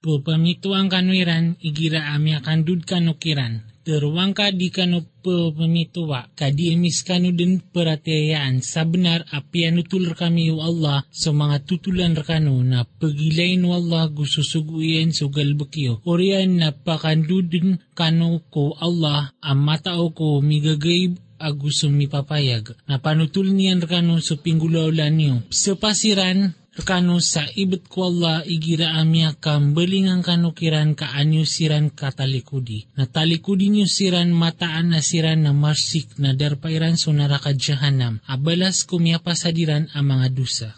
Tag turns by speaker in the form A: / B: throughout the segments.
A: Pupamituang kanuiran, igira amya kandud kanukiran. Teruang ka di kanu pemituwa, kadi emis kanu din peratayaan sa benar api anutul kami o Allah sa mga tutulan rakano na pagilain o Allah gususuguyan sugal bakyo. Oriyan na pakandudin kanu ko Allah ang matao ko migagay agusum mipapayag na panutul niyan rakano sa pinggulaulan niyo. Kanu sa ibet ko Allah igira amya kam belingang kanukiran ka anyo siran katalikudi. Na talikudi nyo siran mataan na siran na marsik na darpairan sunara ka jahanam. Abalas kumya pasadiran ang mga dusa.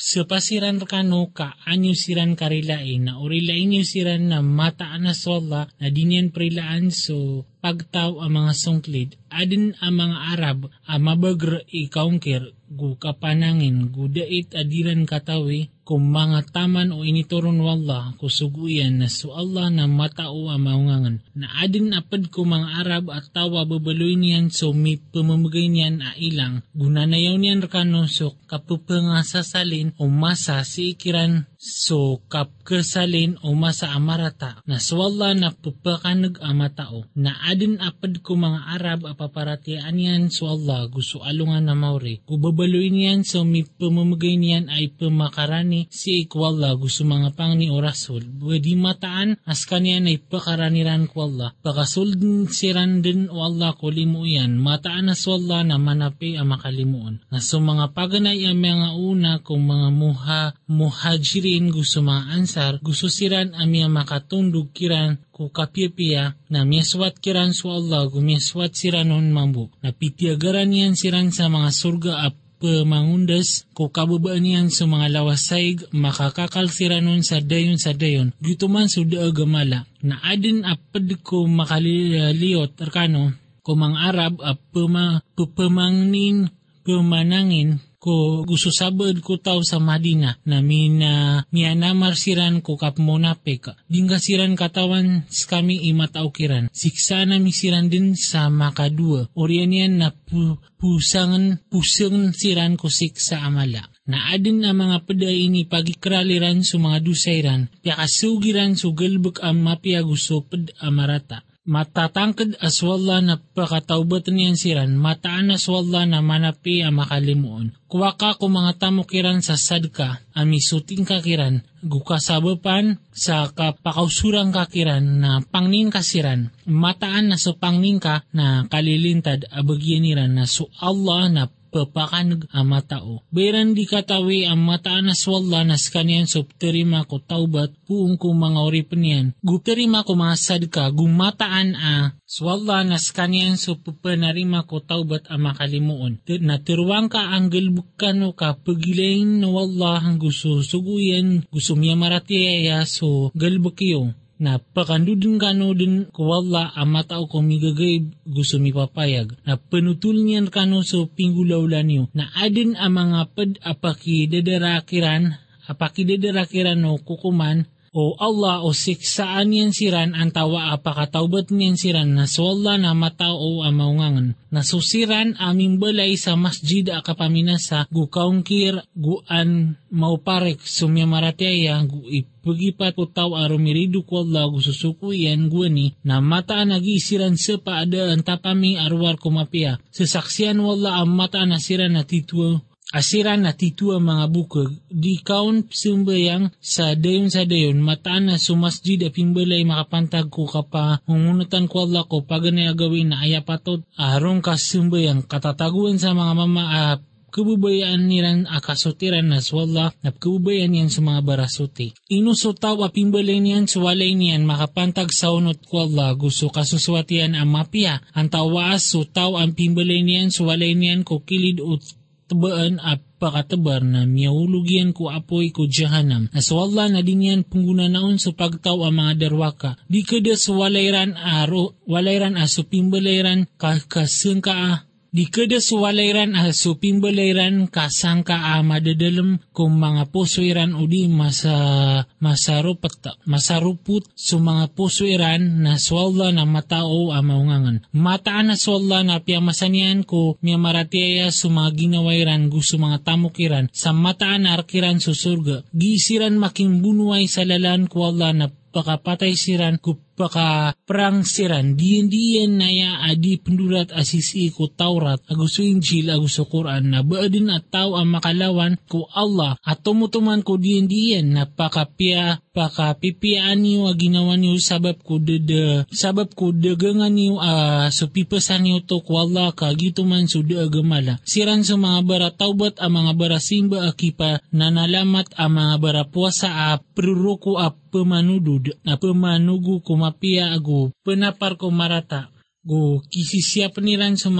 A: Sa pasiran kano ka anyo siran karilain na urilain nyo siran na mataan na sola na dinyan prilaan so pagtaw ang mga sungklid. Adin ang mga Arab ang mabagr ikaungkir gu kapanangin gu dait adiran katawi kung mga taman o inituron wallah kusuguyan na su Allah na matao ang maungangan. Na adin apad ko mga Arab at tawa babaloy niyan so may pamamagay niyan a ilang. Gunanayaw niyan rakano so kapupanga sasalin o masa si ikiran so kapkesalin o masa amarata. Na swalla na pupakanag amatao na adin apad ko mga Arab apaparatian yan. So Allah gusto alungan na mauri gubabaloy niyan so may pamamagay niyan ay pemakarani si ikwalla gusto mga pang ni orasul. Pwede mataan as kaniyan ay pakaraniran ko Allah pakasul din siran din o Allah ko limo yan. Mataan na so Allah na manapi ang makalimuon. Na so mga paganay ang mga una kung mga muha muhajirin gusto mga ansar gusto siran amya makatundog kiran ku kapiya na miyaswat kiran so Allah gumiyaswat siranon mambu. Na pitiagaran yan siran sa mga surga at pamangundas ko kababaan yan sa mga lawasayg makakakal siranon sa dayon sa dayon. Dito man suda agamala na adin apad ko makaliliot arkano ko mga Arab at puma, pupamangnin pumanangin ko gusto sabad ko tao sa Madina na mina mianamar siran ko kap monapek. Dingga siran katawan kami imatao kiran. Siksa na misiran din sa makadua. Orian yan na pu, pusangan pusang siran ko siksa amala. Na adin na mga paday ini pagikraliran sa mga dusayran. Piakasugiran sugalbuk ang mapia gusto pad amarata matatangkad aswalla na pakataubat niyan siran, mataan aswalla na manapi ang makalimuon. Kuwa ka kung mga tamukiran sa sadka, amisuting kakiran, gukasabapan sa kapakausurang kakiran na pangnin kasiran, mataan na sa pangnin ka na kalilintad abagyaniran na su Allah na papakanag ang matao. Bayran di katawi ang mataan na swalla nas kanyan so terima ko taubat puong ko mga oripanian. Guterima ko mga sadka gumataan a swalla nas kanyan so pupanarima ko taubat ang makalimuon. Na tiruang ka ang galbukan ka pagilayin na wallah ang gusto suguyan gusto miya maratiyaya so galbukiyo na pakandudin kano din ko wala ang matao ko migagay gusto mi papayag. Na penutul niyan kano so pinggulaulan niyo. Na adin ang mga pad apaki dederakiran apaki dederakiran no kukuman o Allah o siksaan yan siran ang tawa apakataubat niyan siran na swalla na matao ang maungangan. Nasusiran aming balay sa masjid akapaminasa gukaungkir guan mauparek sumya marateya gu ipagipat ko tao arumiridu ko Allah gususuku yan guani na mata nagisiran sa paada ang tapami arwar kumapia. Sasaksiyan wala ang mata nasiran na tituwa asiran na titua mga bukag, di kaon sumbayang sa dayon sa dayon, mataan na sumasjid a pimbalay makapantag ko kapa hungunutan ko Allah ko paganay agawin na ayapatot arong kasumbayang katataguan sa mga mama uh, kabubayaan niran akasutiran na swalla na kabubayaan yan sa mga barasuti. Inusutaw a pimbalay niyan suwalay niyan makapantag sa unot ko Allah gusto kasuswatian ang mapia. Ang tawaas sutaw ang pimbalay niyan suwalay niyan ko ut tabaan at pakatabar na miyahulugyan ko apoy ko jahanam. Naswalla na din yan pungguna naon sa pagtaw ang mga darwaka. Di kada sa walayran aro, walayran aso pimbalayran kakasangka ah. Di kada sa walayran aso pimbalayran kasangka a madadalam kung mga pusoiran o di masa, masarupot, masaruput sa mga pusoiran na swalla na matao ang maungangan. Mataan na swalla na piyamasanian ko miya maratiaya sa mga ginawairan gusto mga tamukiran sa mataan arkiran sa surga. Gisiran making bunuay sa lalan ko Allah na pakapatay siran ku paka perang siran diyan diyan na ya adi pendurat asisi ku Taurat agus Injil agus Quran na baadin at tao ang makalawan ku Allah at tumutuman ko diyan diyan na pakapia pakapipiaan niyo a ginawa niyo sabab ko de sabab ko dagangan niyo a uh, so pipasan niyo to ku Allah ka gito man so de agamala siran sa mga bara taubat ang mga bara simba akipa nanalamat ang mga bara puasa a pruruko a pemanudud na pemanugu kumapia agu penapar ko marata go kisisya peniran sa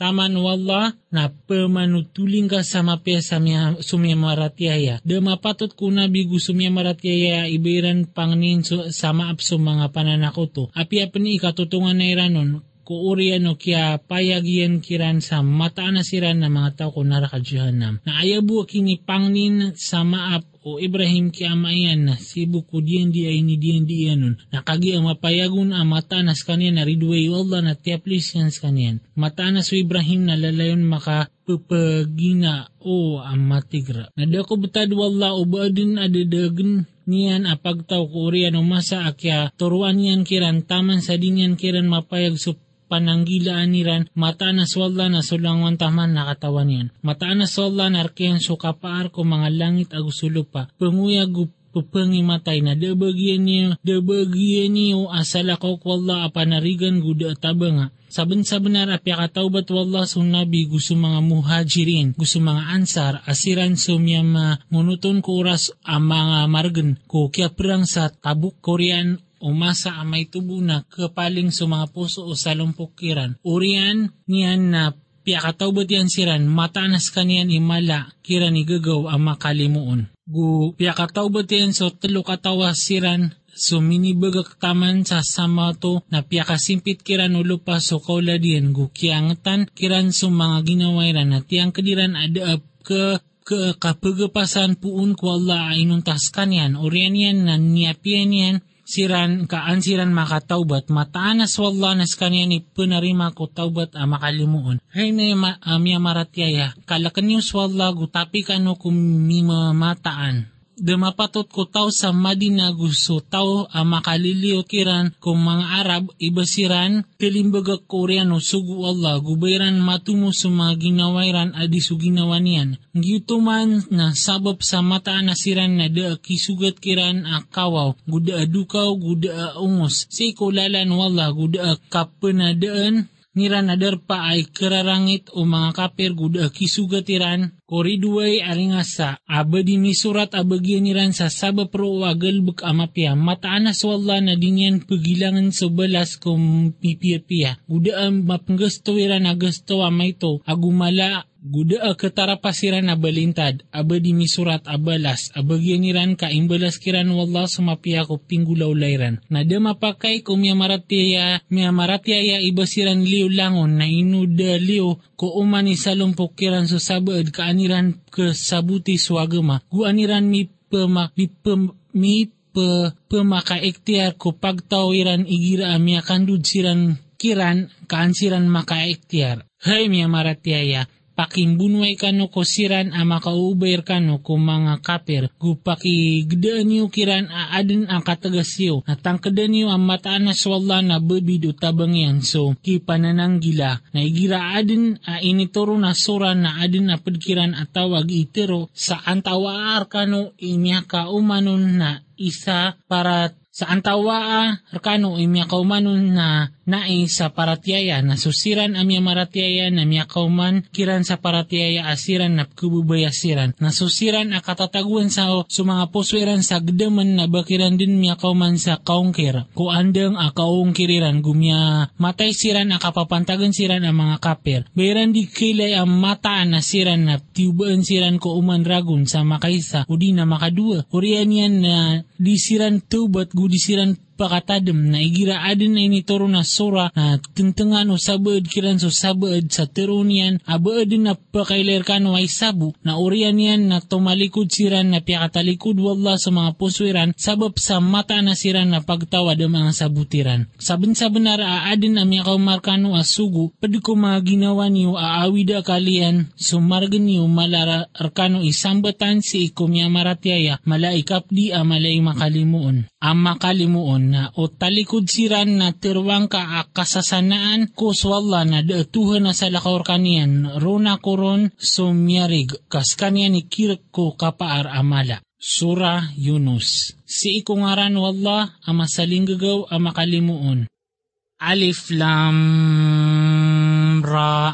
A: taman wallah na pemanutuling ka sama pe samya sumya maratiaya. De mapatot ko na bigu sumya maratiaya ibiran pangnin sama apso mga pananakoto. Api apni ikatutungan na iranon ko uriano kya payagian kiran sa mataan na siran na mga tao ko narakadyahanam. Na ayabu kini pangnin sa maap o Ibrahim ki amayan na sibu ko diyan di ay ni diyan di anon. Nakagi ang mapayagun ang mata nas kanyan na ridway Allah na tiaplis yan kanyan. Mata na so Ibrahim na lalayon maka pupagina o ang matigra. Nadako betad wala o baadin adadagan niyan apagtaw ko uriyan o masa akya turuan yan kiran taman sa dinyan kiran mapayag so pananggilaan niran mata na swalla na sulangon taman nakatawan yan. Mata na swalla na arkiyan so kapaar ko mga langit agusulo pa. Panguyag pupangi matay na dabagyan niyo, dabagyan niyo asala ko kwalla apanarigan guda tabanga. Saben sa benar apya kataubat wallah sun nabi gusto mga muhajirin, gusto mga ansar, asiran sumyama ngunuton ko oras ang mga margen ko kya perang sa tabuk Korean umasa amay tubo na kapaling sa mga puso o salumpukiran. Urian niyan na piakatawbat yan siran, matanas kaniyan imala, kiran igagaw ang makalimuon. Gu piakatawbat yan so talo katawa siran, so minibagak taman sa sama to na piakasimpit kiran ulo pa so kauladian gu kiangatan kiran so mga ginawairan na tiyang kadiran ada ke ke kapagapasan puun ko Allah ay inuntas kanyan, orian yan na niyapian yan, siran kaan siran makataubat mataanas wala nas kanya ni penarima ko taubat a makalimuon. Hay na ma, amya maratyaya kalakan yung swalla gutapi kano kumima mataan Dumapatot ko tao sa Madina gusto tao ang makaliliw kiran kung mga Arab ibasiran kalimbaga Koreano sugu Allah gubayran matumo sa mga ginawairan adi su ginawa niyan. Giyutuman na sabab sa mata na siran na da kisugat kiran a kawaw guda dukaw guda ungos. Si kulalan wala guda kapenadaan nira nadarpa ay kararangit o mga kapir guda kisugatiran koriduay aringasa abadi ni surat abagyan niran sa sabapro agalbuk amapya mataanas wala na dinyan pagilangan sa balas kung pipia-pia guda ang mapanggasto iran agasto amay to agumala Guda a katarapasiran na balintad, abadi misurat abalas, abagyan niran ka imbalas kiran wallah sumapiya ko pinggulaw layran. Na damapakay ko miya maratiya, miya maratiya ibasiran liw langon na inuda liw ko umani sa lumpok kiran so sabad kaaniran ke sabuti swagama. Guaniran mi pema, mi pem, mi pe, pemaka ko pagtawiran igira miya kandud siran kiran kaansiran maka ektiar. Hay miya maratiya pakimbunuay kano ko siran a makaubayar kano ko mga kapir gu pakigdaan niyo kiran a adin ang katagasyo. Na tangkadan niyo ang mataan na swalla na bebido tabang yan. So ki panananggila na igira adin a initoro na sura na adin na pagkiran at tawag itero sa antawaar kano inyaka umanon na isa para sa antawaa arkano imya kaumanon na nai sa paratyaya na susiran amya maratyaya na miya kauman kiran sa paratyaya asiran na kububay asiran na susiran akatataguan sa o so mga pusweran sa gdaman na bakiran din miya kauman sa kaungkir. Ko andang akaungkiriran gumya matay siran akapapantagan siran ang mga kapir. Bayran di kilay ang mataan na siran na tibaan siran ko uman ragun sa makaisa o di na makadua. Urian yan na di siran tubat gudi siran pakatadem na igira adin na inituro na sura na tentengan o sabaad kiran so sabaad sa terunian abaad na pakailer kano ay sabu na urian yan na tumalikod siran na piyakatalikod wala sa mga puswiran sabab sa mata na siran na pagtawad ang mga sabutiran. Sabin sa benar aadin na miya kaumarkano asugo pwede ko mga ginawa niyo aawida kalian sumargan niyo malara arkano isambatan si ikumya maratiaya malaikap di a malay makalimuon. Ang makalimuon na o talikod siran na tirwang ka kasasanaan ko swalla na daatuhan na sa lakaw kanian rona koron sumyarig kas kanian ikirik ko kapaar amala. Sura Yunus. Si ikungaran wallah ang masaling gagaw ang makalimuon. Alif Lam Ra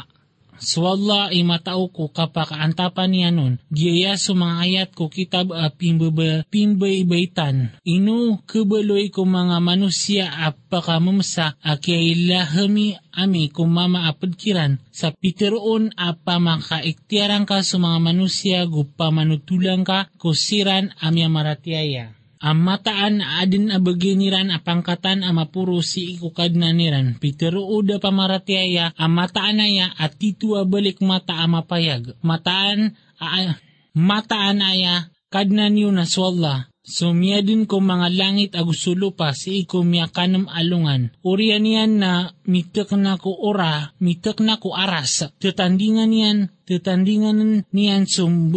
A: So Allah ay matao ko kapakaantapan niya nun. Giyaya sa mga ayat ko kitab a pimbay-baytan. Inu kebaloy ko mga manusia apaka mamsa akyay lahami ami kung mama apadkiran sa piteroon apa makaiktiaran ka sa mga manusia gupa manutulang ka kusiran amya maratiaya. Amataan adin abaginiran apangkatan amapuro si ikukad na niran. Pitero uda pamaratiaya amataan aya at titu abalik mata amapayag. Mataan a, mataan aya kadnan yun na swalla. Sumiyadin ko mga langit agusulo pa si iko miya kanam alungan. Urian yan na mitek na ko ora, mitek na ko aras. Tetandingan yan, tetandingan niyan sum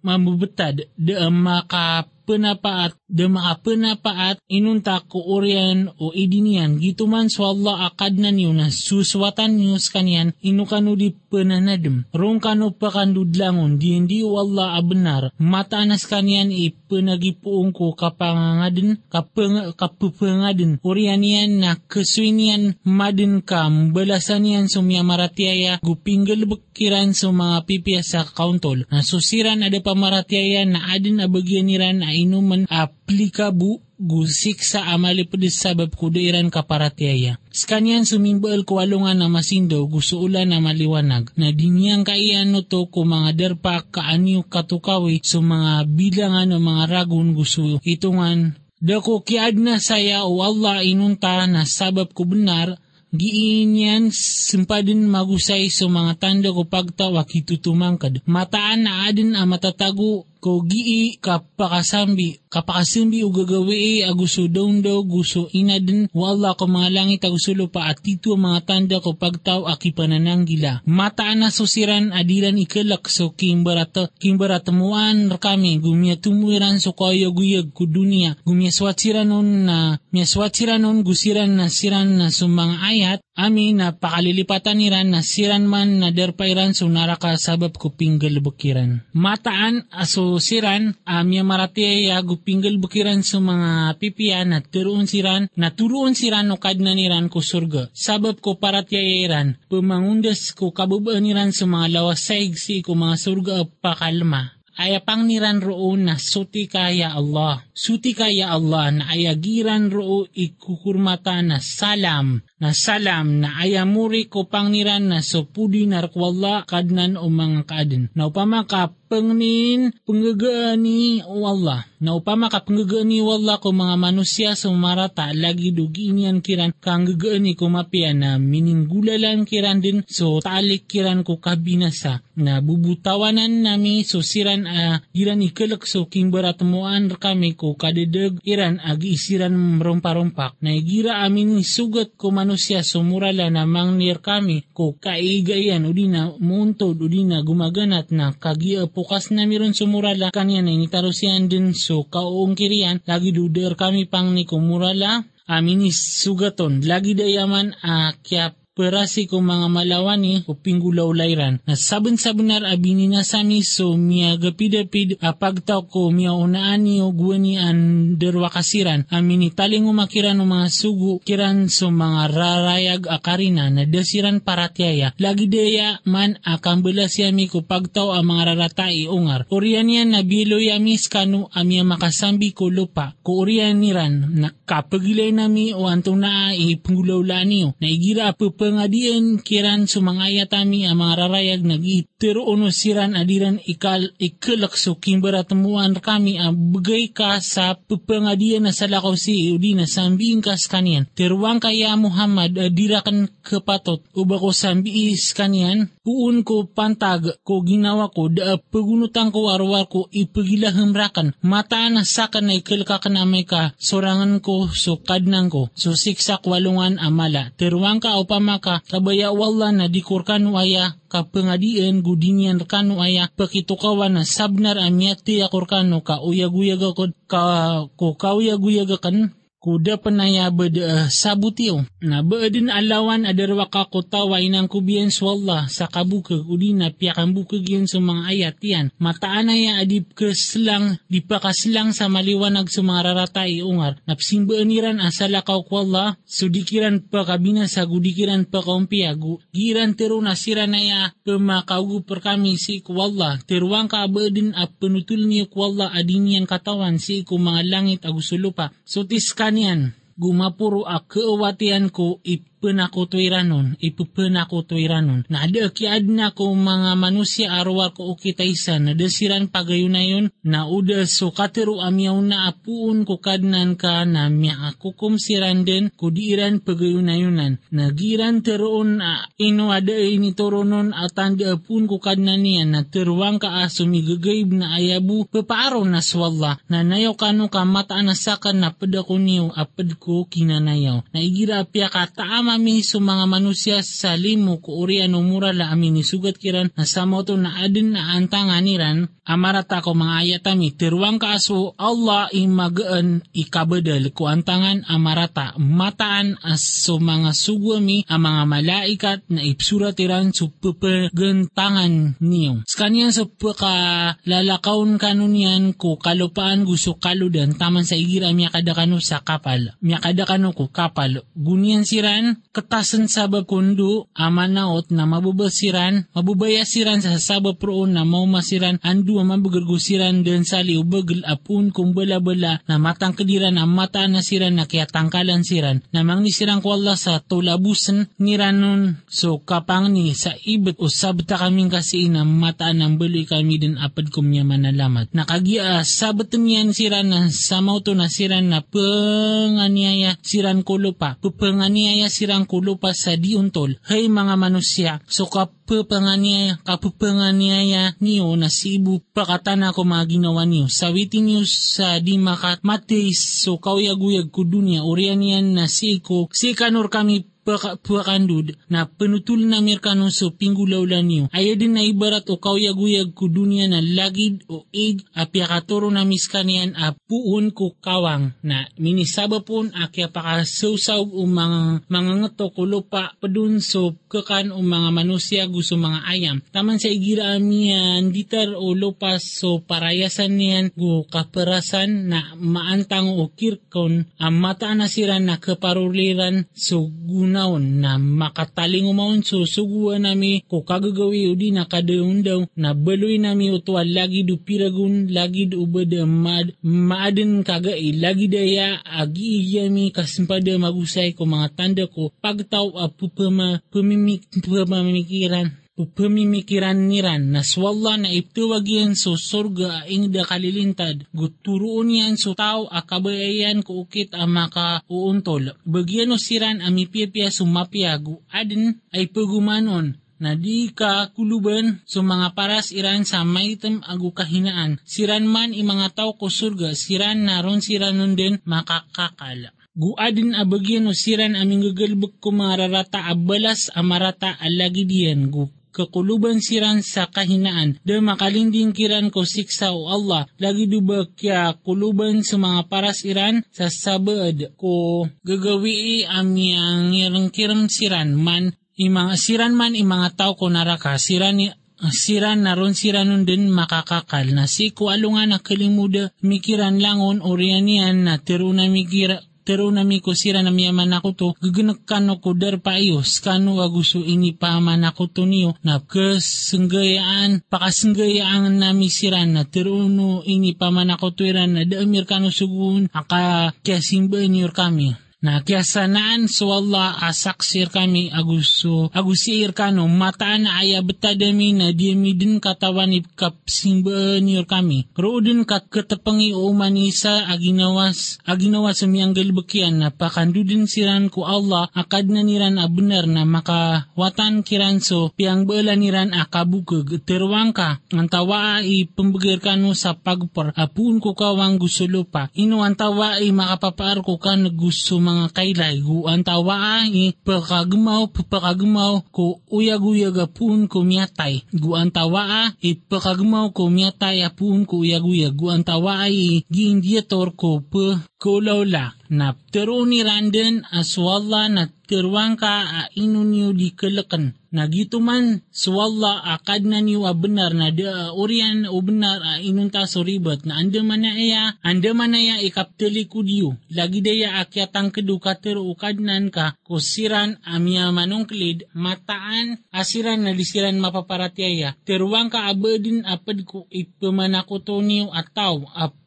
A: mabubetad de maka penapaat. De mga penapaat. Inunta ko orian. O idinian. Gituman so Allah akad na niyo na suswatan niyo kanyan inukano di penanadem. Rong kano pakandudlangon di hindi Allah abenar matanas kanyan ipenagipuong ko kapangangadin kapeng, kapupengadin orian yan na keswinian madin kam. Belasan yan sumya maratiaya gupinggal bekiran sa mga pipia sa kauntol na susiran ada pamaratiaya na adin abagyan niran na inuman aplikabu gusik sa amali pedis sabab kudairan kaparatiaya. Skanyan sumimbal ko alungan na masindo gusto ulan na maliwanag. Na dinyang kaiano to ko mga derpa kaanyo katukawi so mga bilangan o mga ragun gusto itungan. Dako kiad na saya o Allah inunta na sabab ko benar giinyan simpadin magusay sa mga tanda ko pagtawa kitutumangkad. Mataan na adin ang matatago ko gii kapakasambi kapakasambi o gagawi aguso daw daw gusto ina din wala ko mga langit agusulo pa at tito mga tanda ko pagtaw aki panananggila. Mataan na susiran adilan ikalak so kimbarata kimbarata muan kami gumya tumuiran so kayo guyag ko dunia. Gumya swatsiran nun na mya swatsiran nun gusiran na siran na sumang ayat Ami na pakalilipatan niran na siran man na derpairan so naraka sabab ko pinggal bukiran. Mataan aso siran amya maratiya gupinggal bukiran sa mga pipian na turuon siran na turuon siran no kadna niran ko surga. Sabab ko paratiya pumangundas ko kabubaan niran sa mga lawasay si ko mga surga pakalma ayapang niran roon na suti kaya Allah. Suti kaya Allah na ayagiran roo ikukurmata na salam, na salam na ayamuri ko pangniran na supudi narkwalla kadnan o mga kadin. Na upama ka pangnin penggagaani o. Na upama ka penggagaani o ko mga manusia sa marata lagi dugiinyan kiran kang gagaani ko mapia na mininggulalan kiran din so talik kiran ko kabinasa na bubutawanan nami so siran a uh, giran ikalak so king baratamuan kami ko kadedeg iran agi isiran rompa-rompak na igira amin sugat ko manusia sumurala na mangnir kami ko kaigayan udina muntod udina gumaganat na kagia pukas na miron sumurala kanya na initarusian din so kauong kirian lagi duder kami pang ni kumurala amin sugaton. Lagi dayaman a kya perasi ko mga malawani o pinggulaw layran. Na sabon-sabonar abini na sami so miya gapid-apid apagtaw ko miya unaan niyo guwani an derwa kasiran. Amin taling umakiran o mga sugu kiran so mga rarayag akarina na dasiran paratyaya. Lagi daya man akang belas yami ko pagtaw ang mga raratai ungar. Orian yan na bilo yami skanu amya makasambi ko lupa. Ko orian niran na kapagilay nami o antong na ipunggulaw laniyo. Na igira apupa pangadian kiran sumangayat ami ang mga rarayag nagito teruno siran adiran ikal ikalak so kimbara temuan kami a bagay ka sa pepengadian na sa si udi na sambing kas kanian. Teruang kaya Muhammad adirakan kepatot uba ko sambiis kanian puun ko pantag ko ginawa ko da pagunutang ko arwar ko ipagilahemrakan mata na sakan na ikalkakan amay ka sorangan ko so kadnang ko so siksak walungan amala. Teruang ka upama ka kabaya wala na dikurkan waya kapengadian gudinian kanu aya pakitukawan na sabnar amyati akorkano ka uyag-uyag ka ko kauyag-uyag kan kuda panaya beda uh, sabutiyo. Na baadin alawan adarwa ka kutawa inang kubiyan swalla sa kabukag uli na piyakan bukag yun sa mga ayat yan. Mataan ya adip kaslang di pa kaslang sa maliwanag sa mga raratay ungar. Napsimbaaniran asala ka kwalla sudikiran pa kabina sa gudikiran pa kaumpiya. Giran tero na sira na ya pemakaugu per kami si kwalla. Teruang ka baadin at penutul niyo kwalla adin katawan si iku langit agusulupa. So kanian gumapuro a keewatian ko ip penakutwiranon, ipupenakutwiranon. Na ada kiad na ko mga manusia arwar ko ukitaysan, na desiran pagayunayon, na uda so katero amyaw na apuun ko kadnan ka na miya akukum siran din kudiiran pagayunayunan. Nagiran teroon a ino ada ini toronon atan di apun ko kadnan niya na teruang ka aso migagayb na ayabu pepaaro na swalla na nayo kano ka mata anasakan na pada ko niyo apad ko kinanayaw. Na igira apya ka taama kami sa mga manusia sa limo ko urian umura la amin isugat kiran na sa moto na adin na antangan niran amarata ko mga ayatami tiruang kaaso Allah imagaan ikabadal ko antangan amarata mataan as so mga sugwami ang mga malaikat na ipsuratiran so pupagantangan niyo. Skaniyan sa pakalalakaon kanunian ko kalupaan gusto kaludan taman sa igira miya kadakano sa kapal. Miya kadakano ko kapal. Gunian siran ketasan sabab kundu amanaot na mabubasiran, mabubayasiran sa sabab proon na mau masiran andu mabugargusiran dan sali ubagel apun kung bala-bala na matang kediran ang mata na siran na kaya tangkalan siran na mangisirang ko Allah sa tulabusan niranon so kapang ni sa ibet o sabta kaming kasi na mata ng bali kami din apad kumya manalamat. Nakagia sabatin yan siran na sa mauto na siran na panganyaya siran kulo pa. Pupanganyaya siran kulo pa sa diuntol. Hay mga manusya, so kapapanganiya, kapapanganiya niyo na si ibu pakatana ko mga ginawa niyo. Sawitin niyo sa di makat so kauyag-uyag ko dunya, urian yan na si ko, si kanor kami pakandud na penutul na merkano so pinggulaulan niyo. Aya din na ibarat o kauyag-uyag ko dunya na lagid o ig apya katoro na miskanian a puun ko kawang na minisaba pun akya pakasawsaw o mga mga ngato ko lupa padun so kakan o mga manusia gusto mga ayam. Taman sa igira amiyan ditar o lupa so parayasan niyan go kaperasan na maantang o kirkon ang mata na sira na kaparuliran so guna naon na makataling umaon so suguan nami ko kagagawi udi na kadayon daw na baloy nami utwa lagi du piragun lagi du ubada mad maaden kagai lagi daya agi yami kasimpada magusay ko mga tanda ko pagtaw apu pama pamimik pamamikiran pamimikiran niran na swalla na iptuwag yan so surga ing da kalilintad guturoon yan so tao akabayayan ko ukit ang maka uuntol bagyan o siran amipiyapya sumapya gu adin ay pagumanon na di ka kuluban so mga paras iran sa maitem agu kahinaan. Siran man i mga tao ko surga siran naron siranon din makakakala Guadin abagyan o siran aming gagalbuk ko mga rarata abalas amarata alagi diyan gu kakuluban siran sa kahinaan. Da makalinding kiran ko siksa o Allah lagi duba kya kuluban sa mga paras iran sa sabad ko gagawi amyang irang siran man imang siran man imanga tao ko naraka. Siran siran naron siranon din makakakal. Na si ko alungan na kalimuda mikiran langon orianian na tiro na mikira pero nami ko sira na miyaman ako to, gaganak kano ko dar pa iyo, skano aguso ini paman ako to niyo, na kasenggayaan, pakasenggayaan nami sira na, pero no ini paman ako to iran na. Daamir kano sugun, aka kya simba niyor kami Na kiyasanaan so Allah asaksir kami aguso agusir kano mataan aya betadami na diami din katawan ipkap simbanir kami. Roodin ka katapangi o manisa aginawas aginawas sumiyanggal bekian na pakandudin siran ko Allah akad na niran a benar na makawatan kiran so piang bala niran akabukag terwang ka ang tawa ay pembegir kano sa pagpar apun ko kawang gusto lupa. Ino ang tawa ay makapapaar ko ka gusto mga kailay gu ang tawa ay pakagmaw pakagmaw ko uyag-uyag apun ko miyatay. Gu ang tawa ay pakagmaw ko miyatay apun ko uyag-uyag gu ang tawa ay giindiator ko pa kulawla na pero ni Randen aswalla na terwang ka a inunyo di kelekan. Nagito man swalla akad na niyo a benar na de uh, orian o benar a inunta so ribet na anda man na iya anda man na iya ikapteli kudiyo. Lagi daya akyatang kedu katero ukadnan ka kusiran amia manungklid mataan asiran na lisiran mapaparatyaya. Terwang ka abedin apad ko ipamanakoto niyo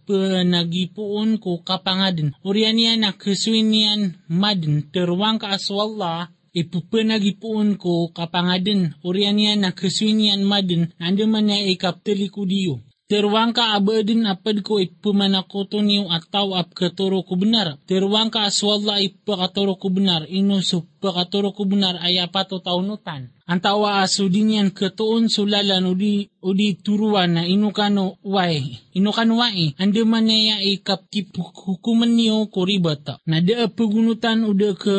A: penagipuon ko kapangadin. Urian niya na keswinian madin terwang ka aswalla ipupenagipuon ko kapangadin. Urian niya na keswinian madin nanda man niya ikapteli ko diyo. Terwang ka abadin apad ko ipumanakoto niyo ataw ap katuro ko benar. Terwang ka aswalla ipakaturo ko benar. Ino so pakaturo ko benar ay apato taunutan. Ang tawa aso din yan katuon sulalan udi, udi turuan na inukano wai. Inukano wai. Ande man niya ikaptip hukuman niyo ko ribata. Nada pagunutan udah ke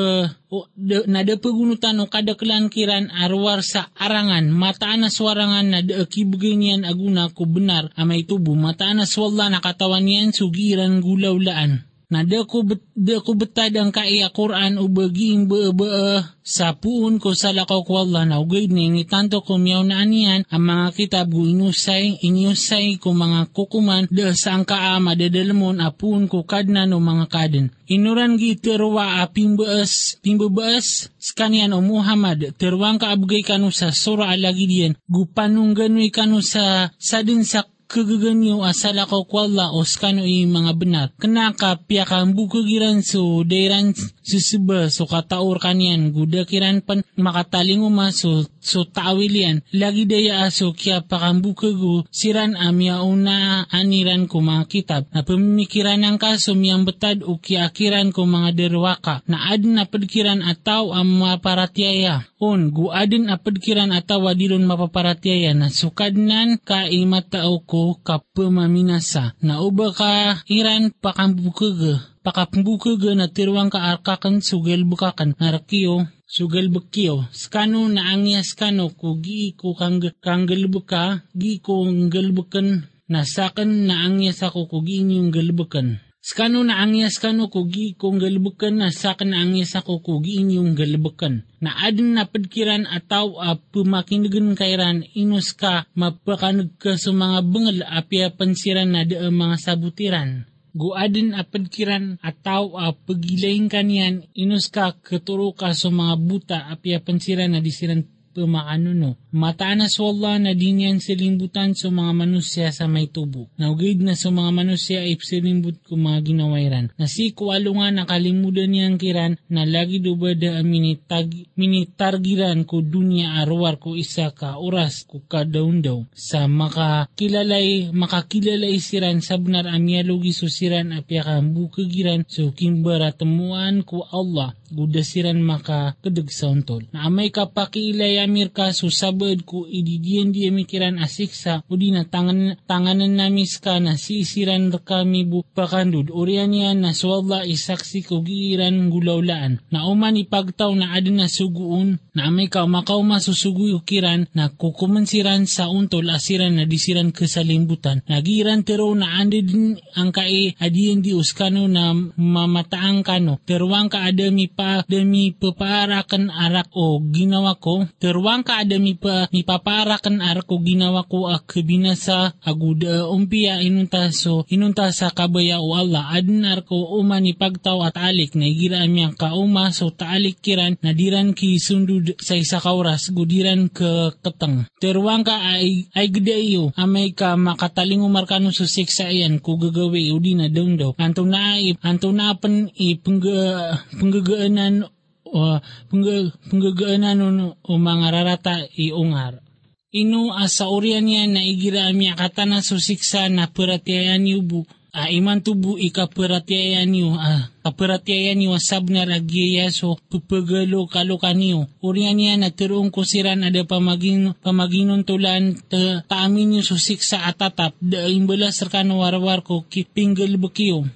A: o, de, nada pagunutan o kada kelankiran arwar sa arangan. Mataan na swarangan na da kibuginian aguna ko benar amay tubo. Mataan na swalla na katawan niyan sugiran gulawlaan na dako bet, dako betad ang kaya Quran o baging ba sa puun ko sa lakaw ko Allah. Na ugay ni ni ko miyaw na aniyan ang mga kitab ko inusay inyusay ko mga kukuman. Da sa ang kaama dadalamon apun ko kadna no mga kadin. Inuran gi terwa a pimbaas pimbaas skanian o Muhammad terwang ka abgay kanu sa sura alagidian gupanung ganoy kanu sa sadin sa kagaganyo asala ko kwalla o skano i mga benar. Kenaka piyakang bukagiran so dairan susuba so kataur kanian gudakiran pan makatalingo maso so taawilian. Lagi daya aso kya pakambukago siran amya una aniran ko mga kitab. Na pamimikiran ng kaso miyang betad o kiakiran ko mga derwaka. Na adin na padkiran ataw ang maparatiaya. On, guadin apadkiran ataw wadilon mapaparatiaya na sukadnan ka imatao ko kapamaminasa. Na uba ka iran pakambukaga. Pakapambukaga na tirwang ka arkakan sugal bukakan narakiyo sugal bakyo. Skano na angya skano ko gi ko kang kanggalbuka, gi ko ngalbukan na sakan na angya sa ko ko gi inyong galbukan. Skano na angyas kano kugi kong galbukan na sakan na angyas ako kugi inyong galbukan. Na adin na padkiran ataw a pumakinagan kairan inus ka mapakanag ka sa mga bengal apya pansiran na da mga sabutiran. Guadin apad kiran ataw a pagilayin kanyan inus ka katuro ka sa mga buta apya pansiran na disiran pumakanuno. Mataan na swalla na din yan silimbutan sa mga manusya sa may tubo. Naugid na sa mga manusya ay silimbut ko mga ginawairan. Na si kuwalo nga nakalimudan niyang kiran na lagi dubada minitag, minitargiran ko dunya arwar ko isa ka oras ko kadaun daw. Sa makakilalay, makakilalay siran sa benar amyalogi susiran apya kang bukagiran so kimbara temuan ko Allah gudasiran maka kedag sa untol. Na amay kapakiilay amir ka susabad ko ididiyan di mikiran asiksa o di na tangan, tanganan namis ka na sisiran kami bupakandud. Orian yan na swalla isaksi ko giiran gulawlaan. Na uman ipagtaw na adin na suguun na amay ka makaw masusuguy ukiran na kukumansiran sa untol asiran na disiran kasalimbutan. Nagiran tero na ande din ang kae adiyan di uskano na mamataang kano. Terwang ka adami pa dami papaarakan arak o ginawa ko. Terwang ka ada mi pa mi paparakan ar ko ginawa ko ak binasa aguda umpia inunta so inunta sa kabaya o Allah adin ar ko uma ni pagtaw at alik na igira amyang kauma so taalik kiran nadiran ki sundud sa isa kauras gudiran ke keteng. Terwang ka ay ay gede iyo amay ka makataling umarkano sa siksa yan ko gagawi udi na daw daw. Anto na ay anto na pan ipengga penggagaanan o pengga, penggagaanan o mga rarata iungar. Ino asa urian niya na igira mi akatana susiksa na peratiayan yubu. A iman tubu ikaperatiayan yu, a kaperatiayan yu asab na ragyaya so pupagalo kalukan yu. Urian niya na tirong kusiran ada pamagin, pamaginon tulan ta, taamin yu susiksa atatap da imbala serkano warwar ko kipinggal bekiyo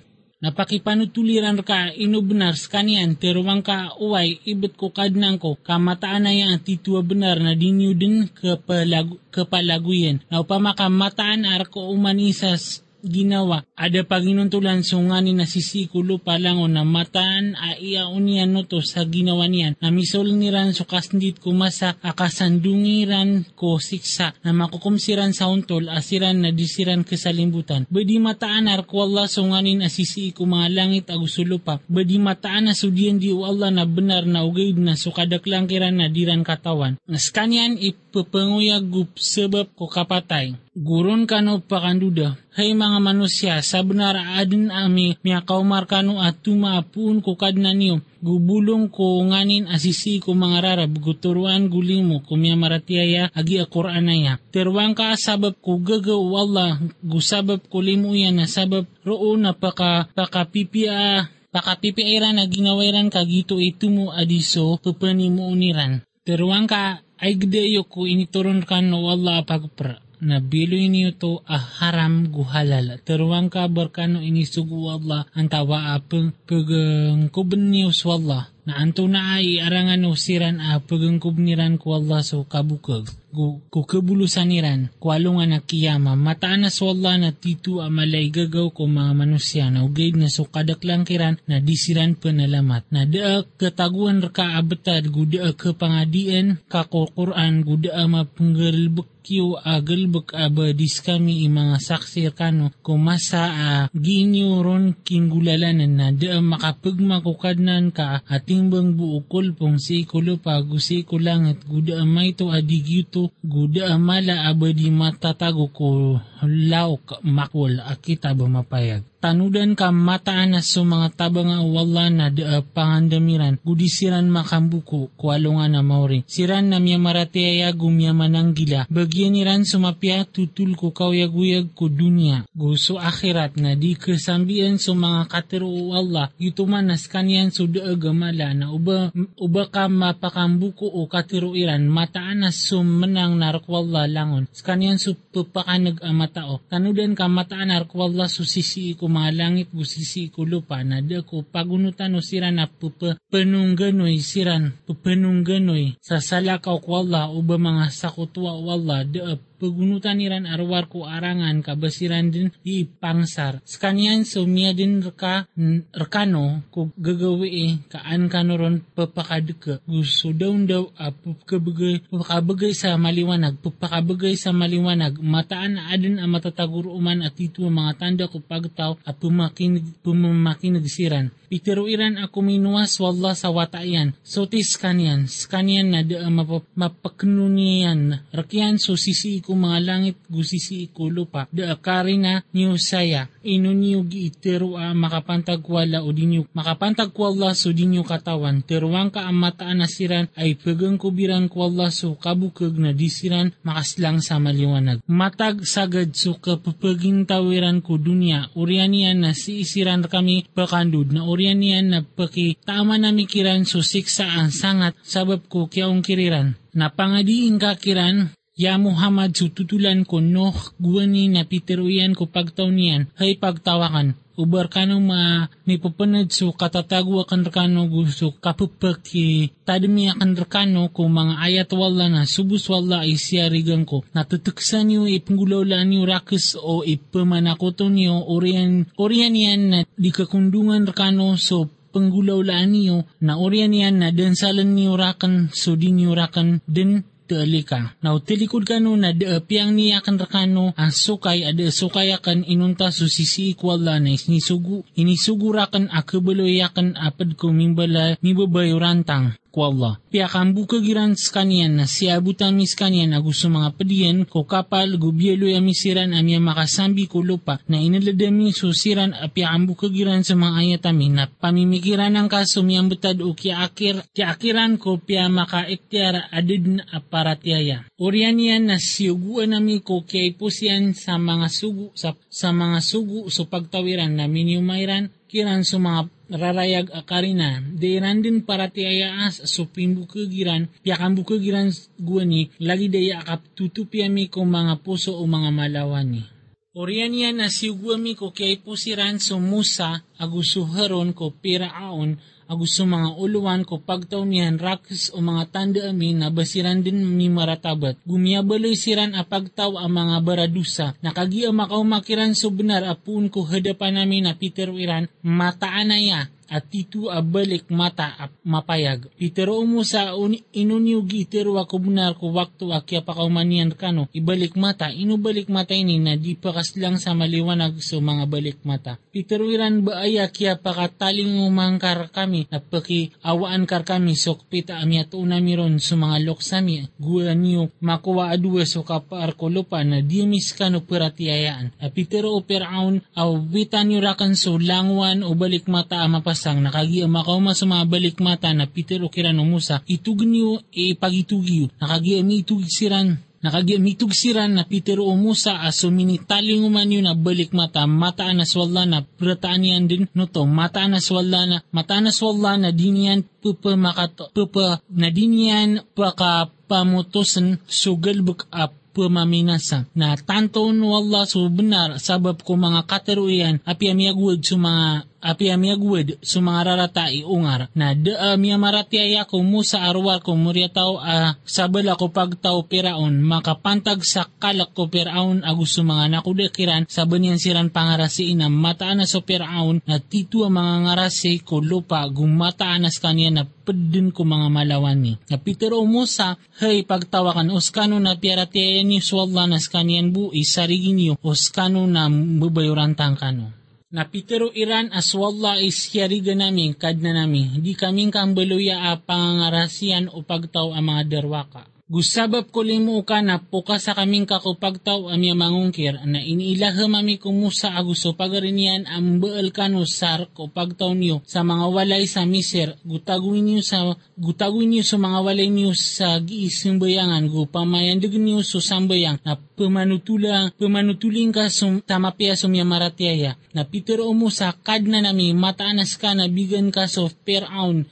A: napakipanutuliran ka inubenar skanian terumang ka uway ibet ko kadnang ko kamataan na yan titua benar na dinyo din kapalagu, kapalaguyan. Na upama kamataan ar ko umanisas ginawa. Ada paginuntulan sunganin na sisikulo palango na mataan a iya unian no to sa ginawa niyan. Na misol niran sukas ndit kumasa akasandungiran ko siksa na makukumsiran sa untol asiran na disiran kesalimbutan. Bedi mataan ar ko Allah sunganin asisi ko mga langit agusulupa. pa. Bedi mataan na sudian di Allah na benar na ugay na sukadaklang kiran na diran katawan. Nas kanyan ipapanguyag sebab ko kapatay. Gurun kano pakanduda. Hay mga manusia, sa benar adin ami miya kaumar kano at tumaapun ko kadna. Gubulong ko nganin asisi ko mga rarab, guturuan gulimo ko miya maratiaya agi akuran na ya. Terwang ka sabab ko gagaw Allah, gusabab ko limo yan na sabab roon na paka, paka pipia Pakapipiairan na ginawairan kagito ito mo adiso tupani mo uniran. Terwang ka ay gdayo ko inituron kan wala pagpra na biloy niyo to a haram guhalal. Teruang ka barkano inisugu Allah ang tawa apeng pagangkuban niyo sa Allah. Na anto na ay arangan siran a pagangkubniran ko Allah so kabukag kukabulusan niran, kwalo nga nakiyama, mataan na swalla na titu amalay gagaw ko mga manusya na ugay na so kadaklang na disiran panalamat. Na daa kataguan raka abatad gudaa ka pangadian kako Quran gudaa mapanggalbak kiyo agalbak abadis kami mga saksi kano kumasa a ginyo ron kinggulalanan na daa makapagma kukadnan ka ating bang buukol pong si kulo pagusi ko lang at gudaa may to adigito guda amala abadi matatago ko laok makwal akita ba mapayag tanudan ka mataan na so mga tabang nga wala na da pangandamiran, gudisiran makambuko, kualo nga na mauri. Siran na miya maratiaya gumya mananggila, bagyan niran sumapya tutul ko kawyaguyag ko dunya. Gusto akhirat na di kasambian so mga katero o Allah, yutuman nas kanyan so da na uba, uba ka mapakambuko o katero iran, mataan na so menang narakwalla langon. Kanyan so papakanag amatao. Tanudan ka mataan narakwalla so sisi ko mga langit busisi ko lupa na ko pagunutan o sira na penungganoy siran pupenungganoy sa salakaw ko Allah o ba mga sakutwa Allah da pagunutan niran arwar ko arangan kabasiran din di pangsar. Skanyan so miya din reka, rekano ko gagawi eh kaan kanoron papakadika. Gusto daw daw uh, papakabagay, sa maliwanag, papakabagay sa maliwanag, mataan adin ang matataguruman at ito mga tanda ko pagtaw at pumakinig, pumakinig siran. Itiruiran ako minuwas wala sa watayan. So tis kanyan, skanyan na da mapap, mapaknuniyan. Rakyan so sisi ko mga langit gusisi ko lupa. Da akari na niyo saya. Ino niyo giitero a makapantagwala o dinyo makapantagwala so dinyo katawan. Teruang ka ang mataan na siran ay pagang kubiran kwala so kabukag na disiran makaslang sa maliwanag. Matag sagad so kapapaging tawiran ko dunya. Urian niya na si isiran kami pakandud na urian niya na paki tama na mikiran so siksa ang sangat sabab ko kiyaong kiriran. Napangadiin ka kiran Ya Muhammad sututulan ko no guwani na piteruyan ko pagtaunian hay pagtawakan. Ubar kano ma ni papanad so katatagwa kan rekano gusto kapupaki tadami akan rekano ko mga ayat wala na subus wala ay siyarigan ko. Natutuksan niyo ipanggulaulaan niyo rakis o ipamanakoto niyo orian, orian yan na di kakundungan rekano so penggulaulaan niyo na oryan yan na densalan niyo rakan so di niyo rakan din tealika. Now, tilikod ka no na de piyang niya kan rakano ang sukay ada sukay akan inunta so sisi ikwala na inisugu inisugura kan akabeloy akan apad ko mimbala mibabayo ko Allah. Pia kambu kagiran skanian na siabutan mi skanian na gusto mga padiyan ko kapal gubyelo ya misiran amya makasambi ko lupa na inaladami susiran a pia kambu kagiran sa mga ayatami na pamimikiran ng kaso miyang butad o kiakir, kiakiran ko pia makaiktiara adid na aparatyaya. Orian na siyuguan nami ko kaya ipusiyan sa mga sugu sa, sa mga sugu so pagtawiran na miniumayran kiran sa rarayag akarina, dairan din para ti ayaas so pinbukagiran, piakan bukagiran guani, lagi daya akap tutupiami ko mga puso o mga malawani. Orian yan na siyuguami ko kay pusiran so Musa, agusuharon ko piraon, agusto mga uluan ko pagtaw niyan rakis o mga tanda amin na basiran din mi maratabat. Gumiyabaloy siran a pagtaw ang mga baradusa. Nakagia makaw makiran so benar apun ko hadapan namin na Peter Wiran mataanaya at titu a balik mata a mapayag. Itero mo sa inunyugi itero ako bunar ko waktu akya pa kaumanian kano ibalik mata inubalik mata ini na di pakas lang sa maliwanag so mga balik mata. Itero iran ba ay akya pa kataling umangkar kami na paki awaan kar kami so pita amya to namiron so mga loksami guwa niyo makuwa adua so kapar ko lupa na di mis kano peratiayaan. Apitero o peraun awitan niyo rakan so langwan o balik mata mapas sang nakagi makaw sa balik mata na Peter o Kirano Musa, itug niyo e pagitugiyo, nakagi mi itug siran Nakagi mitug siran na Peter o Musa aso minitaling uman yun na balik mata, mata na swalla na prataan din. No to, mata na swalla na, mata na swalla na diniyan pupa makato, pupa na diniyan paka pamutusan sugal buk up pamaminasa na tanton wala so benar sabab ko mga kateruyan api amiyagwad so mga api amiyagwad so mga rarata iungar na de uh, miya maratiaya ko mo sa arwar ko murya tao uh, sabal ako pagtao piraon makapantag sa kalak ko piraon agus mga nakudekiran saban yan siran pangarasi ina mataan na so piraon na titu ang mga ngarasi ko lupa gumataan na kanya na pedin ko mga malawan ni. Na Peter o Musa, hey pagtawakan oskano na piaratiaya ni swalla nas kanyan bu isarigi niyo oskano na bubayuran tangkano. Na Peter o Iran aswalla isyariga namin kad na namin, di kaming kambaluya a pangangarasiyan o pagtaw ang mga derwaka. Gusabab ko limo ka na puka sa kaming kakupagtaw amya mangungkir na iniilaha mami kumusa aguso pagarinian ang baal kano sar ko pagtaw niyo sa mga walay sa miser. Gutaguin niyo sa gutaguin niyo sa mga walay niyo sa giising bayangan gu pamayandag niyo sa sambayang na pamanutulang pamanutuling ka sum, sa mapia sumya maratiaya na Peter umo sa kad na nami mataanas ka na bigan ka so per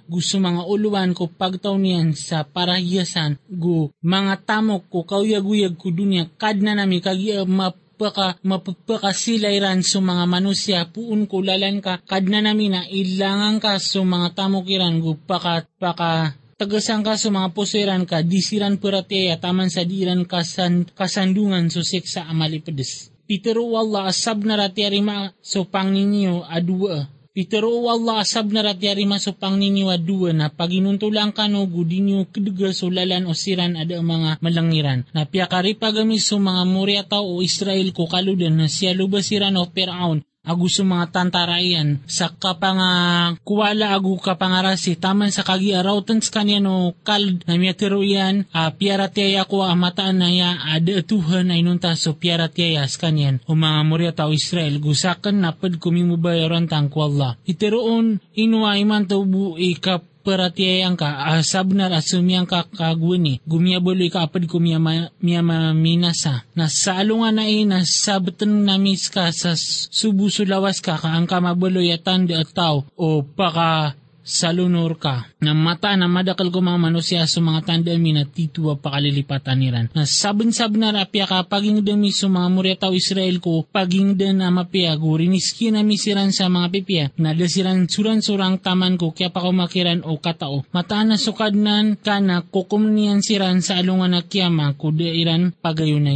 A: gusto mga uluan ko pagtaw niyan sa parahiyasan. Gu mga tamok ko kauyag-uyag ko dunya kad na nami kagi uh, mapaka mapapakasilairan so mga manusya. Puun ko lalan ka. Kad na nami na ilangan ka so mga tamok iran gu paka paka tagasang ka sa mga pusiran ka, disiran perateya, taman sa diran kasan, kasandungan so seksa amalipedes. Pitero wala asab na ratiarima so pangninyo adua. Pitero wala asab na ratiarima so pangninyo adua na paginuntulang kano gudinyo keduga so lalan o siran ada mga malangiran. Na piyakari pagami so mga Moriata o Israel ko kaludan na siya lubasiran o Peraon aguso mga tantarayan sa kapanga kuwala agu kapangarasi taman sa kagi arawtan sa kanya no kal na miya tiruyan a piara tiyaya ko a mataan na ya ada tuhan ay nunta so piara tiyaya sa kanyan. O mga murya tao Israel gusakan na pad kumimubayaran tang ko Allah. Itiroon inuwa iman tabu ikap peratiayang ka asabnar asumyang ka kagwini gumiyaboloy ka apad ko miya, miya minasa na sa alungan na ina sabatan namis ka sa subusulawas ka ka ang kamaboloy atan de ataw o paka salunor ka. Na mata na madakal ko mga manusya sa mga tanda mi na tituwa pakalilipatan niran. Na sabon-sabon na rapya ka paging dami sa mga muryataw Israel ko paging den na mapya guriniski na misiran sa mga pipya na dasiran suran-surang taman ko kaya pa kumakiran o katao. Mata na sukadnan ka na kukumniyan siran sa alungan na kiyama kuda iran pagayon na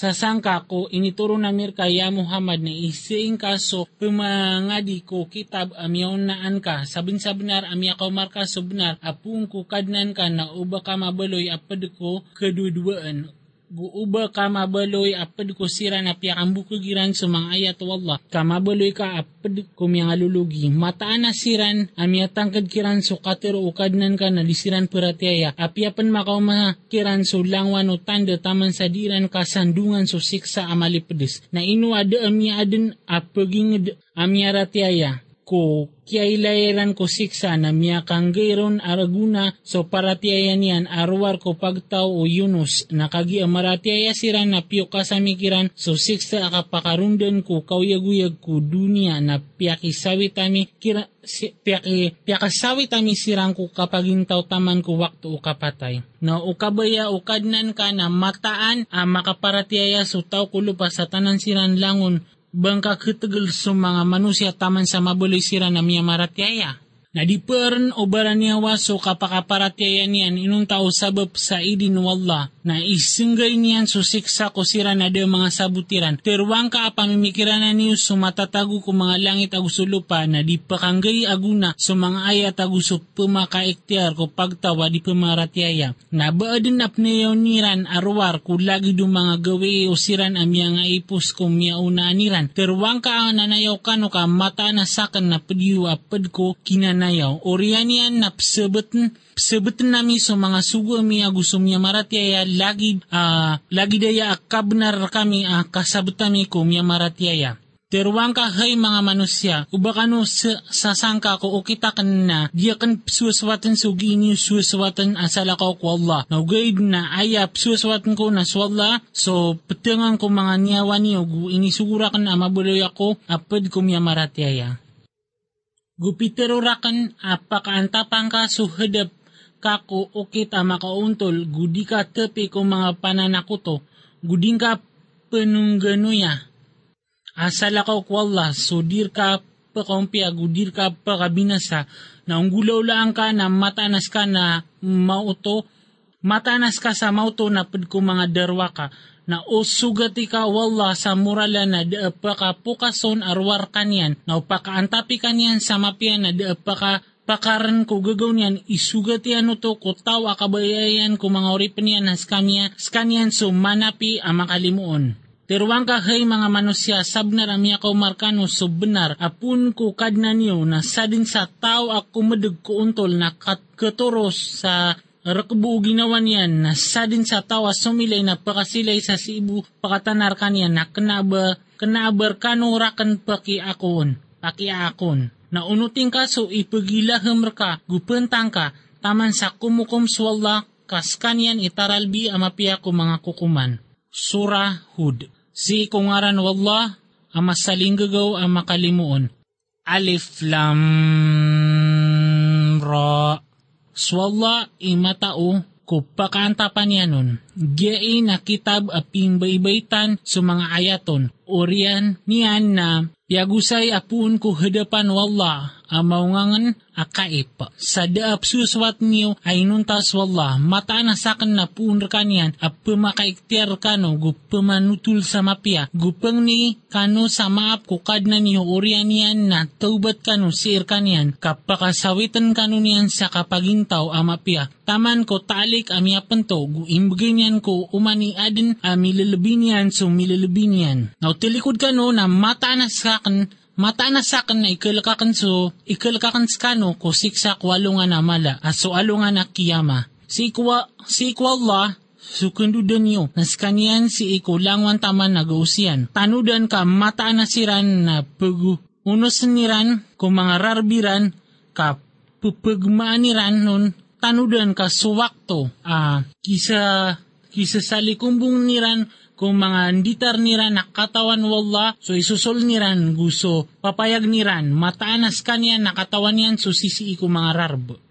A: Naubakas sasangka ko inituro na mir kaya Muhammad na isiing kaso pumangadi ko kitab amyaon naan ka. Sabin sa benar amya ka marka so benar apung ko kadnan ka na uba ka mabaloy apad ko keduduaan guuba ka mabaloy apad ko sira na piyakang bukugiran sa mga ayat wallah. Ka mabaloy ka apad ko mga lulugi. Mataan na siran amya tangkad kiran so katero ukadnan ka na lisiran peratiaya apiapan makaw makiran so langwan o tanda taman sa diran ka sandungan so siksa amali pedes na inu ada amya aden apaging amya ratiaya ko kiailayran ko siksa na miya kanggayron araguna so paratiayan yan arwar ko pagtaw o Yunus nakagi amaratiaya sira na piyo kasamikiran so siksa akapakarundan ko kauyaguyag ko dunia na piyakisawi tami kira si, piyaki, piyakasawi tami sirang ko kapagintaw taman ko wakto o kapatay. Na ukabaya ukadnan ka na mataan a makaparatiaya so tao kulupa sa tanan siran langon bangka ketegel sa mga manusia taman sa mabuloy sira na miya maratyaya. Na di pern o baranya waso kapakaparatyaya niyan inong tao sabab sa idin wallah na isinggay niyan susiksa ko sira na de mga sabutiran. Terwang ka pamimikiran na niyo sumatatago ko mga langit agusulupa na di pakanggay aguna sa mga ayat aguso pumakaiktiar ko pagtawa di pamaratyaya. Na baadin apneyaw niran arwar ko lagi do mga gawi o siran amya nga ipus ko miya una niran. Terwang ka nanayaw kano ka mata na sakan na padiwa pad ko kinanayaw. Oriyan yan na psabatan Sabitin nami sa mga sugo mi agusum niya maratiaya lagi uh, lagi daya akabnar kami uh, kasabutami ko miya maratiaya. Terwang ka hay mga manusia, uba kano sa, sasangka ko o kita na, diya kan suwaswatan so gini suwaswatan asala ko ko Allah. Na ugaid na ayap suwaswatan ko na swalla, so petengan ko mga niyawa niyo, gu inisugura kan amabuloy ako, apad ko miya maratiaya. Gupiterurakan apakaantapang ka suhedap kako o kita makauntol, gudi ka tepi ko mga pananakuto, guding ka penungganuya. Asal ako ko Allah, sudir ka pakampia, gudir ka pakabinasa, na unggulaw lang ka na matanas ka na mauto, matanas ka sa mauto na pad ko mga darwa ka, na o sugati ka wala sa murala na daapa ka pukason arwar kanyan, na upakaantapi kanyan sa mapian na daapa ka pakaran ko gagaw niyan, isugat yan to ko tawa kabayayan ko mga oripan niyan na skanya, skanyan so manapi ang makalimuon. Terwang ka hay mga manusya sabnar amya ko markano so benar apun ko kadna niyo na sadin sa tao ako madag ko untol na kat katuros sa rakbo ginawa niyan na sadin sa tawa sumilay na pakasilay sa sibu pakatanar kaniyan na kanaba kanabar kano rakan paki akon paki akon na unuting ka so ipagilaham ka, gupentang ka, taman sa kumukum swalla, kas kanyan itaralbi amapia ko mga kukuman. Sura Hud. Si kungaran wallah, ama salinggagaw ang makalimuon. Alif Lam Ra. Swalla imatao ko pakantapan yanon. Giai na kitab aping baybaitan sa mga ayaton. Orian niyan na Yagusay apun ko hadapan wallah, amaungangan akaip. Sa daap suswat niyo ay nuntas wallah, mata na pun rekanian, ap pemakaiktiar kano, gu pemanutul sa mapia, gu ni kano sa maap ko kadna niyo orian niyan na taubat kano si irkanian, kapakasawitan kano niyan sa kapagintaw amapia. Taman ko talik amia pento, gu imbagin ko umani adin amililibin yan so mililibin yan. Now tilikod kano na mata na sa mata na sa akin na ikalakakan so, ikalakakan skano ko siksa kwalo nga na mala, aso alo nga na kiyama. Si ikwa, si ikwa Allah, sukundudan niyo, nas kanyan si iko langwan taman nag-usian. Tanudan ka mata na siran na pag unos niran ko mga rarbiran ka pupagmaaniran nun tanudan ka suwakto. Ah, kisa kisa sa likumbong niran kung mga nditar niran nakatawan wala, so isusol niran gusto, papayag niran, mataanas kanya nakatawan yan so sisi ko mga rarbo.